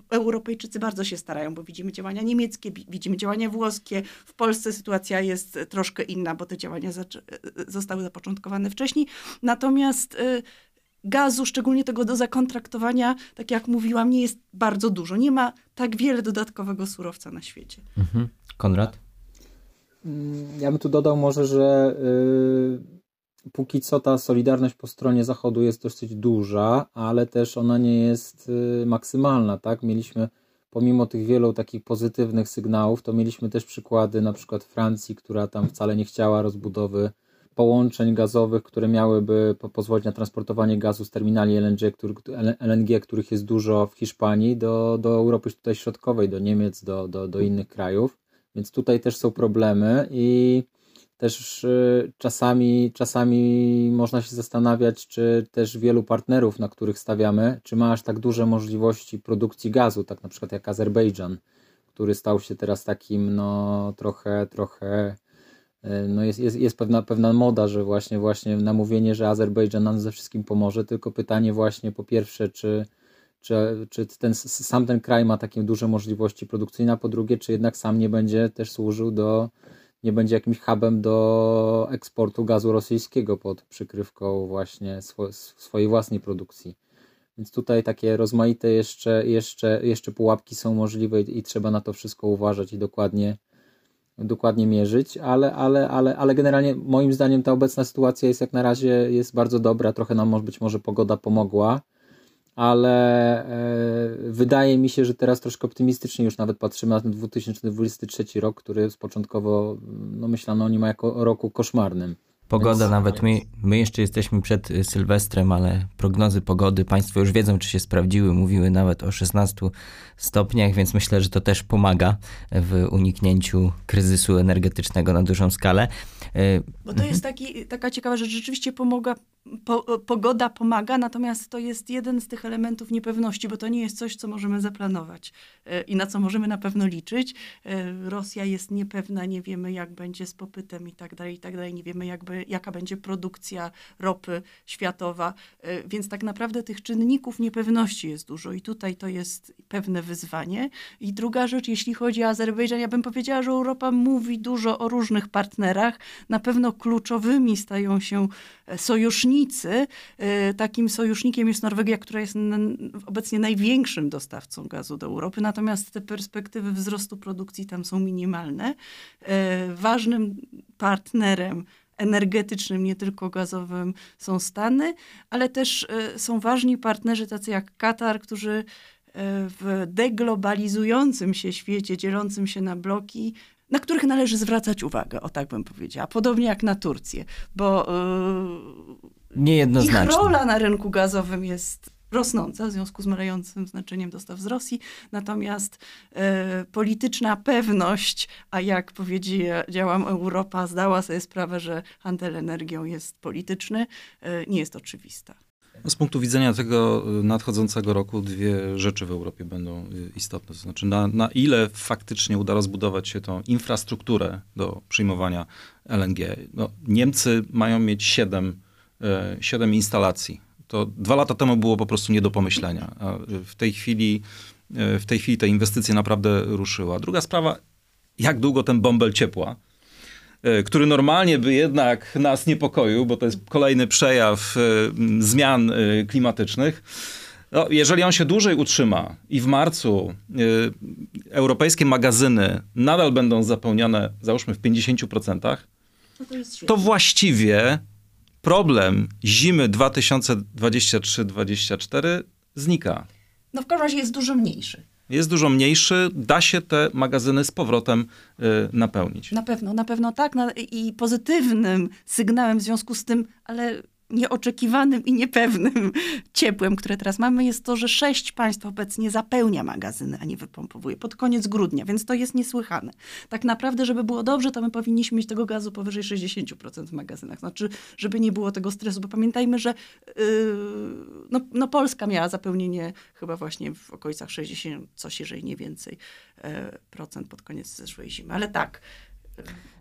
Europejczycy bardzo się starają, bo widzimy działania niemieckie, wi- widzimy działania włoskie. W Polsce sytuacja jest troszkę inna, bo te działania zaczę- e, zostały zapoczątkowane wcześniej. Natomiast e, gazu, szczególnie tego do zakontraktowania, tak jak mówiłam, nie jest bardzo dużo. Nie ma tak wiele dodatkowego surowca na świecie. Mhm. Konrad? Mm, Ja bym tu dodał może, że y, póki co ta solidarność po stronie Zachodu jest dosyć duża, ale też ona nie jest y, maksymalna, tak? Mieliśmy, pomimo tych wielu takich pozytywnych sygnałów, to mieliśmy też przykłady na przykład Francji, która tam wcale nie chciała rozbudowy połączeń gazowych, które miałyby po- pozwolić na transportowanie gazu z terminali LNG, który, LNG których jest dużo w Hiszpanii, do, do Europy tutaj środkowej, do Niemiec, do, do, do innych krajów. Więc tutaj też są problemy i też y, czasami, czasami można się zastanawiać, czy też wielu partnerów, na których stawiamy, czy ma aż tak duże możliwości produkcji gazu, tak na przykład jak Azerbejdżan, który stał się teraz takim no trochę, trochę no jest, jest, jest pewna, pewna moda, że właśnie, właśnie namówienie, że Azerbejdżan nam ze wszystkim pomoże, tylko pytanie właśnie po pierwsze, czy, czy, czy ten, sam ten kraj ma takie duże możliwości produkcyjne, a po drugie, czy jednak sam nie będzie też służył do, nie będzie jakimś hubem do eksportu gazu rosyjskiego pod przykrywką właśnie swo, swojej własnej produkcji. Więc tutaj takie rozmaite jeszcze, jeszcze, jeszcze pułapki są możliwe i, i trzeba na to wszystko uważać i dokładnie, dokładnie mierzyć, ale, ale, ale, ale generalnie moim zdaniem ta obecna sytuacja jest jak na razie jest bardzo dobra, trochę nam być może pogoda pomogła, ale e, wydaje mi się, że teraz troszkę optymistycznie już nawet patrzymy na ten 2023 rok, który początkowo no, myślano o nim jako o roku koszmarnym. Pogoda Więc- nawet, my, my jeszcze jesteśmy przed y, Sylwestrem, ale prognozy pogody Państwo już wiedzą, czy się sprawdziły, mówiły nawet o 16 stopniach, więc myślę, że to też pomaga w uniknięciu kryzysu energetycznego na dużą skalę. Y, Bo to jest taki, taka ciekawa rzecz. Rzeczywiście pomaga, po, pogoda pomaga, natomiast to jest jeden z tych elementów niepewności, bo to nie jest coś, co możemy zaplanować e, i na co możemy na pewno liczyć. E, Rosja jest niepewna, nie wiemy jak będzie z popytem i tak dalej, i tak dalej. Nie wiemy jakby, jaka będzie produkcja ropy światowa, E, więc tak naprawdę tych czynników niepewności jest dużo i tutaj to jest pewne wyzwanie. I druga rzecz, jeśli chodzi o Azerbejdżan, ja bym powiedziała, że Europa mówi dużo o różnych partnerach. Na pewno kluczowymi stają się sojusznicy. E, Takim sojusznikiem jest Norwegia, która jest obecnie największym dostawcą gazu do Europy, natomiast te perspektywy wzrostu produkcji tam są minimalne. E, Ważnym partnerem energetycznym, nie tylko gazowym, są Stany, ale też e, są ważni partnerzy tacy jak Katar, którzy w deglobalizującym się świecie, dzielącym się na bloki, na których należy zwracać uwagę, o tak bym powiedziała. Podobnie jak na Turcję, bo yy, ich Niejednoznacznie. rola na rynku gazowym jest rosnąca w związku z malejącym znaczeniem dostaw z Rosji, natomiast e, polityczna pewność, a jak powiedziałam, Europa zdała sobie sprawę, że handel energią jest polityczny, e, nie jest oczywista. No, z punktu widzenia tego nadchodzącego roku dwie rzeczy w Europie będą istotne. To znaczy, na, na ile faktycznie uda rozbudować się tą infrastrukturę do przyjmowania LNG. No, Niemcy mają mieć siedem, siedem instalacji. To dwa lata temu było po prostu nie do pomyślenia. A w tej chwili, w tej chwili te inwestycje naprawdę ruszyła. Druga sprawa, jak długo ten bąbel ciepła E, który normalnie by jednak nas niepokoił, bo to jest kolejny przejaw e, zmian e, klimatycznych. No, jeżeli on się dłużej utrzyma i w marcu europejskie magazyny nadal będą zapełnione, załóżmy w 50%, no to, to właściwie problem zimy 2023-2024 znika. No w każdym razie jest dużo mniejszy jest dużo mniejszy, da się te magazyny z powrotem y, napełnić. Na pewno, na pewno tak. I pozytywnym sygnałem w związku z tym, ale nieoczekiwanym i niepewnym [laughs] ciepłem, które teraz mamy, jest to, że sześć państw obecnie zapełnia magazyny, a nie wypompowuje pod koniec grudnia, więc to jest niesłychane. Tak naprawdę, żeby było dobrze, to my powinniśmy mieć tego gazu powyżej 60% w magazynach. Znaczy, żeby nie było tego stresu, bo pamiętajmy, że yy, no, no, Polska miała zapełnienie chyba właśnie w okolicach 60, coś jeżeli nie więcej, yy, procent pod koniec zeszłej zimy. Ale tak,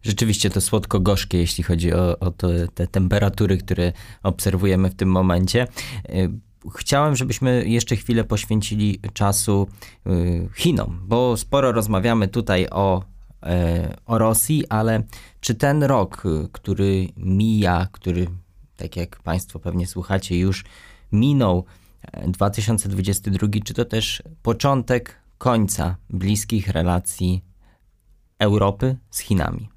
Rzeczywiście to słodko-gorzkie, jeśli chodzi o, o to, te temperatury, które obserwujemy w tym momencie. Y, chciałem, żebyśmy jeszcze chwilę poświęcili czasu y, Chinom, bo sporo rozmawiamy tutaj o, y, o Rosji, ale czy ten rok, który mija, który, tak jak Państwo pewnie słuchacie, już minął 2022, czy to też początek końca bliskich relacji Europy z Chinami?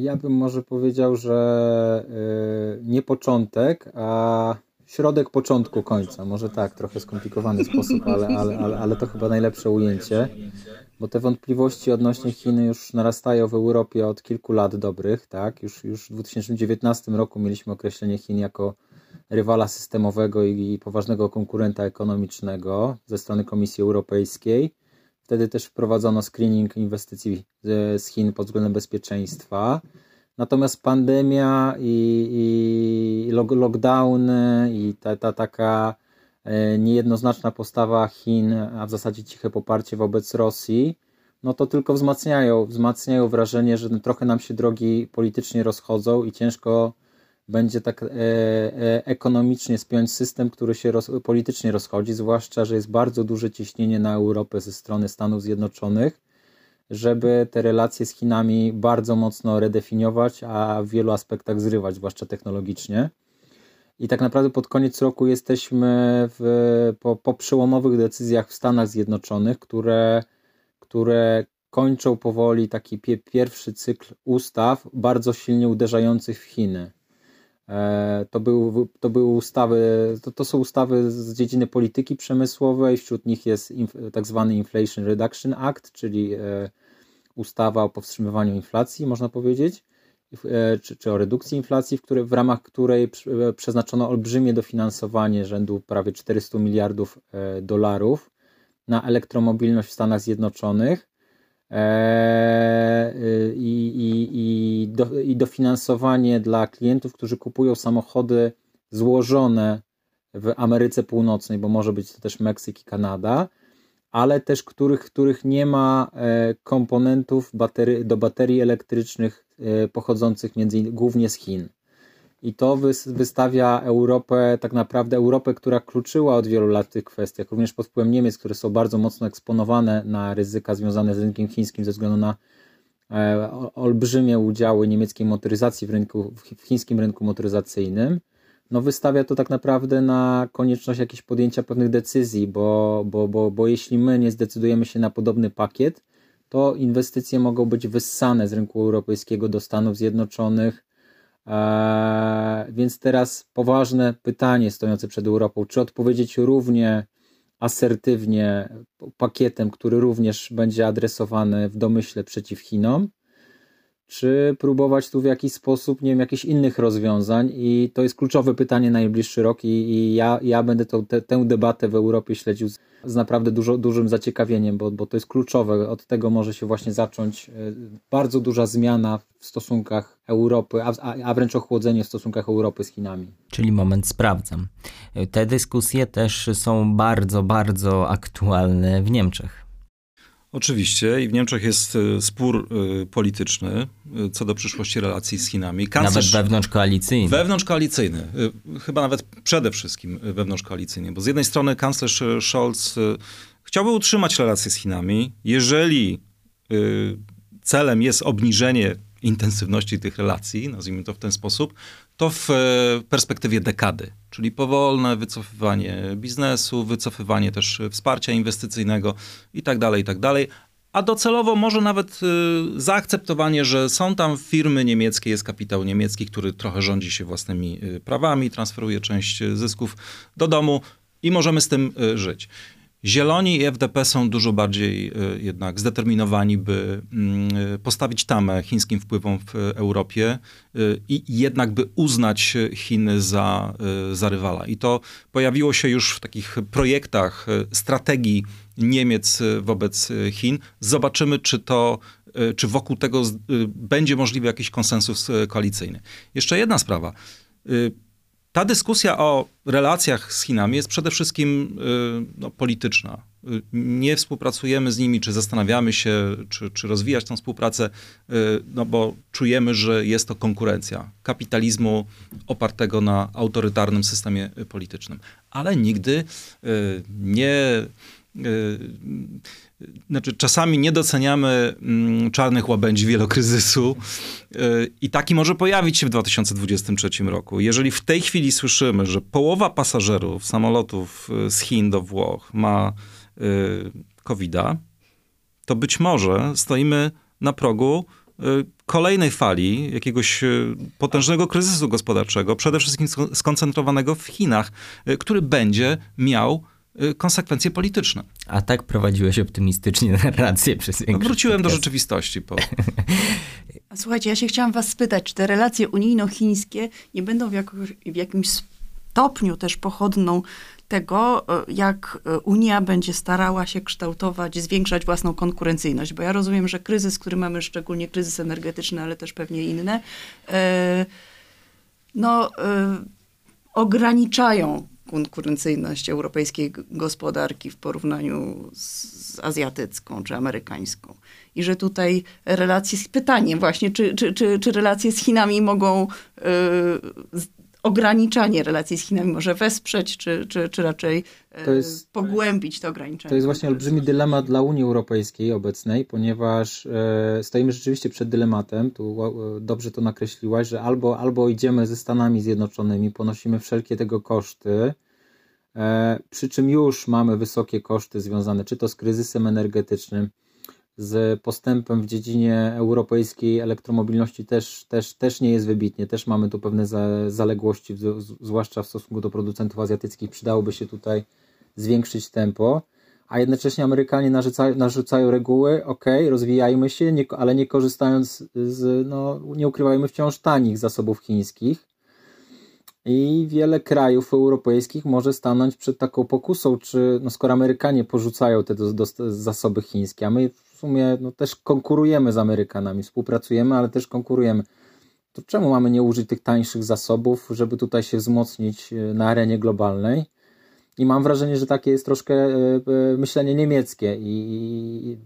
Ja bym może powiedział, że e, nie początek, a środek początku końca. Może tak, trochę skomplikowany sposób, ale, ale, ale, ale to chyba najlepsze ujęcie, bo te wątpliwości odnośnie Chin już narastają w Europie od kilku lat dobrych. Tak? Już, już w 2019 roku mieliśmy określenie Chin jako rywala systemowego i poważnego konkurenta ekonomicznego ze strony Komisji Europejskiej. Wtedy też wprowadzono screening inwestycji z Chin pod względem bezpieczeństwa. Natomiast pandemia i, i lockdowny i ta, ta taka e, niejednoznaczna postawa Chin, a w zasadzie ciche poparcie wobec Rosji, no to tylko wzmacniają, wzmacniają wrażenie, że trochę nam się drogi politycznie rozchodzą i ciężko będzie tak e, e, ekonomicznie spiąć system, który się roz, politycznie rozchodzi, zwłaszcza, że jest bardzo duże ciśnienie na Europę ze strony Stanów Zjednoczonych, żeby te relacje z Chinami bardzo mocno redefiniować, a w wielu aspektach zrywać, zwłaszcza technologicznie. I tak naprawdę pod koniec roku jesteśmy w, po, po przełomowych decyzjach w Stanach Zjednoczonych, które, które kończą powoli taki pie, pierwszy cykl ustaw bardzo silnie uderzających w Chiny. E, to, był, to były ustawy, to, to są ustawy z dziedziny polityki przemysłowej, wśród nich jest inf, tak zwany Inflation Reduction Act, czyli e, ustawa o powstrzymywaniu inflacji, można powiedzieć, e, czy, czy o redukcji inflacji, w, której, w ramach której przeznaczono olbrzymie dofinansowanie rzędu prawie 400 miliardów dolarów na elektromobilność w Stanach Zjednoczonych i, i, i, do, i dofinansowanie dla klientów, którzy kupują samochody złożone w Ameryce Północnej, bo może być to też Meksyk i Kanada, ale też których, których nie ma e, komponentów do baterii elektrycznych e, pochodzących między głównie z Chin. I to wystawia Europę, tak naprawdę Europę, która kluczyła od wielu lat w tych kwestiach, również pod wpływem Niemiec, które są bardzo mocno eksponowane na ryzyka związane z rynkiem chińskim ze względu na e, olbrzymie udziały niemieckiej motoryzacji w, rynku, w chińskim rynku motoryzacyjnym. No wystawia to tak naprawdę na konieczność jakiegoś podjęcia pewnych decyzji, bo, bo, bo, bo jeśli my nie zdecydujemy się na podobny pakiet, to inwestycje mogą być wyssane z rynku europejskiego do Stanów Zjednoczonych, więc teraz poważne pytanie stojące przed Europą, czy odpowiedzieć równie asertywnie pakietem, który również będzie adresowany w domyśle przeciw Chinom, czy próbować tu w jakiś sposób, nie wiem, jakichś innych rozwiązań? I to jest kluczowe pytanie na najbliższy rok i, i ja, ja będę to, te, tę debatę w Europie śledził z naprawdę dużo, dużym zaciekawieniem, bo, bo to jest kluczowe. Od tego może się właśnie zacząć bardzo duża zmiana w stosunkach Europy, a, a wręcz ochłodzenie w stosunkach Europy z Chinami. Czyli moment sprawdzam. Te dyskusje też są bardzo, bardzo aktualne w Niemczech. Oczywiście i w Niemczech jest e, spór e, polityczny e, co do przyszłości relacji z Chinami. Kanclerz, nawet wewnątrzkoalicyjny. Wewnątrzkoalicyjny. Chyba nawet przede wszystkim wewnątrzkoalicyjny, bo z jednej strony kanclerz Scholz chciałby utrzymać relacje z Chinami. Jeżeli celem jest obniżenie intensywności tych relacji, nazwijmy to w ten sposób, to w perspektywie dekady, czyli powolne wycofywanie biznesu, wycofywanie też wsparcia inwestycyjnego itd., tak itd., tak a docelowo może nawet y, zaakceptowanie, że są tam firmy niemieckie, jest kapitał niemiecki, który trochę rządzi się własnymi y, prawami, transferuje część zysków do domu i możemy z tym żyć. Zieloni i FDP są dużo bardziej e, jednak zdeterminowani, by mm, e, postawić tamę chińskim wpływom w Europie e, i jednak by uznać Chiny za, za rywala. I to pojawiło się już w takich projektach strategii Niemiec wobec Chin. Zobaczymy, czy to czy wokół tego będzie możliwy jakiś konsensus koalicyjny. Jeszcze jedna sprawa ta dyskusja o relacjach z Chinami jest przede wszystkim y, no, polityczna. Y, nie współpracujemy z nimi, czy zastanawiamy się, czy, czy rozwijać tę współpracę, y, no bo czujemy, że jest to konkurencja kapitalizmu opartego na autorytarnym systemie politycznym. Ale nigdy nie znaczy, czasami nie doceniamy mm, czarnych łabędzi wielokryzysu y, i taki może pojawić się w 2023 roku. Jeżeli w tej chwili słyszymy, że połowa pasażerów samolotów y, z Chin do Włoch ma y, COVID-a, to być może stoimy na progu kolejnej fali jakiegoś potężnego kryzysu gospodarczego, przede wszystkim skoncentrowanego w Chinach, który będzie miał konsekwencje polityczne. A tak prowadziłeś optymistycznie [laughs] narrację przez większość no, Wróciłem do rzeczywistości. Po... Słuchajcie, ja się chciałam was spytać, czy te relacje unijno-chińskie nie będą w, jakoś, w jakimś stopniu też pochodną tego, e, jak e, Unia będzie starała się kształtować, zwiększać własną konkurencyjność, bo ja rozumiem, że kryzys, który mamy, szczególnie kryzys energetyczny, ale też pewnie inne, no, ograniczają konkurencyjność europejskiej gospodarki w porównaniu z azjatycką czy amerykańską. I że tutaj relacje z pytaniem właśnie, czy, czy, czy, czy relacje z Chinami mogą y, ograniczanie relacji z Chinami może wesprzeć, czy, czy, czy raczej y, to jest, pogłębić to ograniczenie. To jest właśnie olbrzymi dylemat dla Unii Europejskiej obecnej, ponieważ e, stoimy rzeczywiście przed dylematem, tu e, dobrze to nakreśliłaś, że albo, albo idziemy ze Stanami Zjednoczonymi, ponosimy wszelkie tego koszty, E, przy czym już mamy wysokie koszty związane czy to z kryzysem energetycznym, z postępem w dziedzinie europejskiej elektromobilności też, też, też nie jest wybitnie. Też mamy tu pewne zaległości, zwłaszcza w stosunku do producentów azjatyckich. Przydałoby się tutaj zwiększyć tempo, a jednocześnie Amerykanie narzucają, narzucają reguły, ok, rozwijajmy się, nie, ale nie korzystając z, no, nie ukrywajmy wciąż tanich zasobów chińskich i wiele krajów europejskich może stanąć przed taką pokusą, czy no skoro Amerykanie porzucają te do, do, zasoby chińskie, a my w sumie no, też konkurujemy z Amerykanami, współpracujemy, ale też konkurujemy, to czemu mamy nie użyć tych tańszych zasobów, żeby tutaj się wzmocnić e, na arenie globalnej? I mam wrażenie, że takie jest troszkę e, e, myślenie niemieckie i,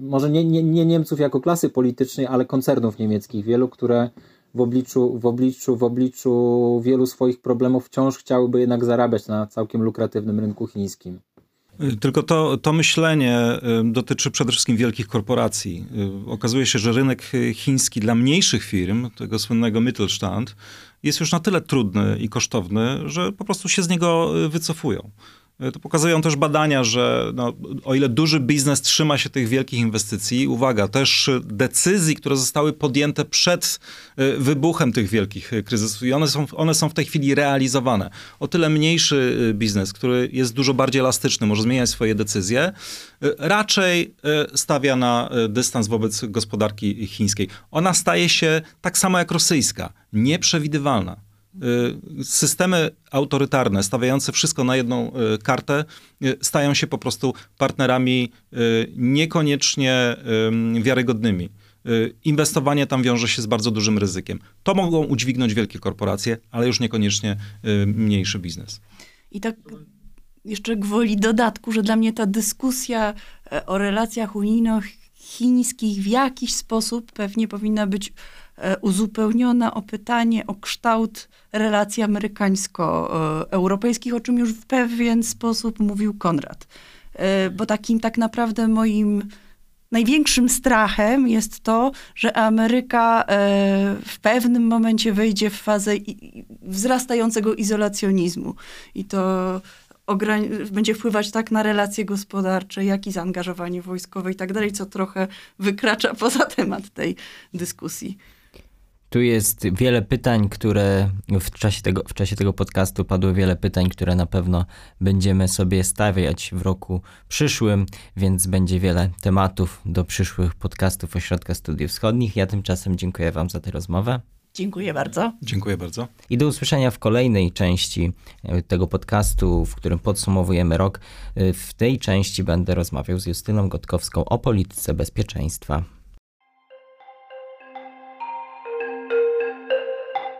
może nie, nie, nie Niemców jako klasy politycznej, ale koncernów niemieckich, wielu, które w obliczu, w obliczu, w obliczu wielu swoich problemów wciąż chciałyby jednak zarabiać na całkiem lukratywnym rynku chińskim. Tylko to, to myślenie y, dotyczy przede wszystkim wielkich korporacji. Y, okazuje się, że rynek chiński dla mniejszych firm, tego słynnego Mittelstand, jest już na tyle trudny i kosztowny, że po prostu się z niego y, wycofują. To pokazują też badania, że no, o ile duży biznes trzyma się tych wielkich inwestycji, uwaga, też decyzji, które zostały podjęte przed y, wybuchem tych wielkich kryzysów i one są, one są w tej chwili realizowane. O tyle mniejszy y, biznes, który jest dużo bardziej elastyczny, może zmieniać swoje decyzje, y, raczej stawia na dystans wobec gospodarki chińskiej. Ona staje się tak samo jak rosyjska, nieprzewidywalna Y, systemy autorytarne, stawiające wszystko na jedną y, kartę, y, stają się po prostu partnerami niekoniecznie wiarygodnymi. Inwestowanie tam wiąże się z bardzo dużym ryzykiem. To mogą udźwignąć wielkie korporacje, ale już niekoniecznie mniejszy biznes. I tak jeszcze gwoli dodatku, że dla mnie ta dyskusja e, o relacjach unijno-chińskich w jakiś sposób pewnie powinna być uzupełniona o pytanie o kształt relacji amerykańsko-europejskich, o czym już w pewien sposób mówił Konrad. E, bo takim tak naprawdę moim największym strachem jest to, że Ameryka e, w pewnym momencie wejdzie w fazę wzrastającego izolacjonizmu. I to będzie wpływać tak na relacje gospodarcze, jak i zaangażowanie wojskowe i tak dalej, co trochę wykracza [laughs] poza temat tej dyskusji. Tu jest wiele pytań, które w czasie, tego, w czasie tego podcastu padło wiele pytań, które na pewno będziemy sobie stawiać w roku przyszłym, więc będzie wiele tematów do przyszłych podcastów Ośrodka Studiów Wschodnich. Ja tymczasem dziękuję Wam za tę rozmowę. Dziękuję bardzo. Dziękuję bardzo. I do usłyszenia w kolejnej części e, tego podcastu, w którym podsumowujemy rok. E, w tej części będę rozmawiał z Justyną Gotkowską o polityce bezpieczeństwa.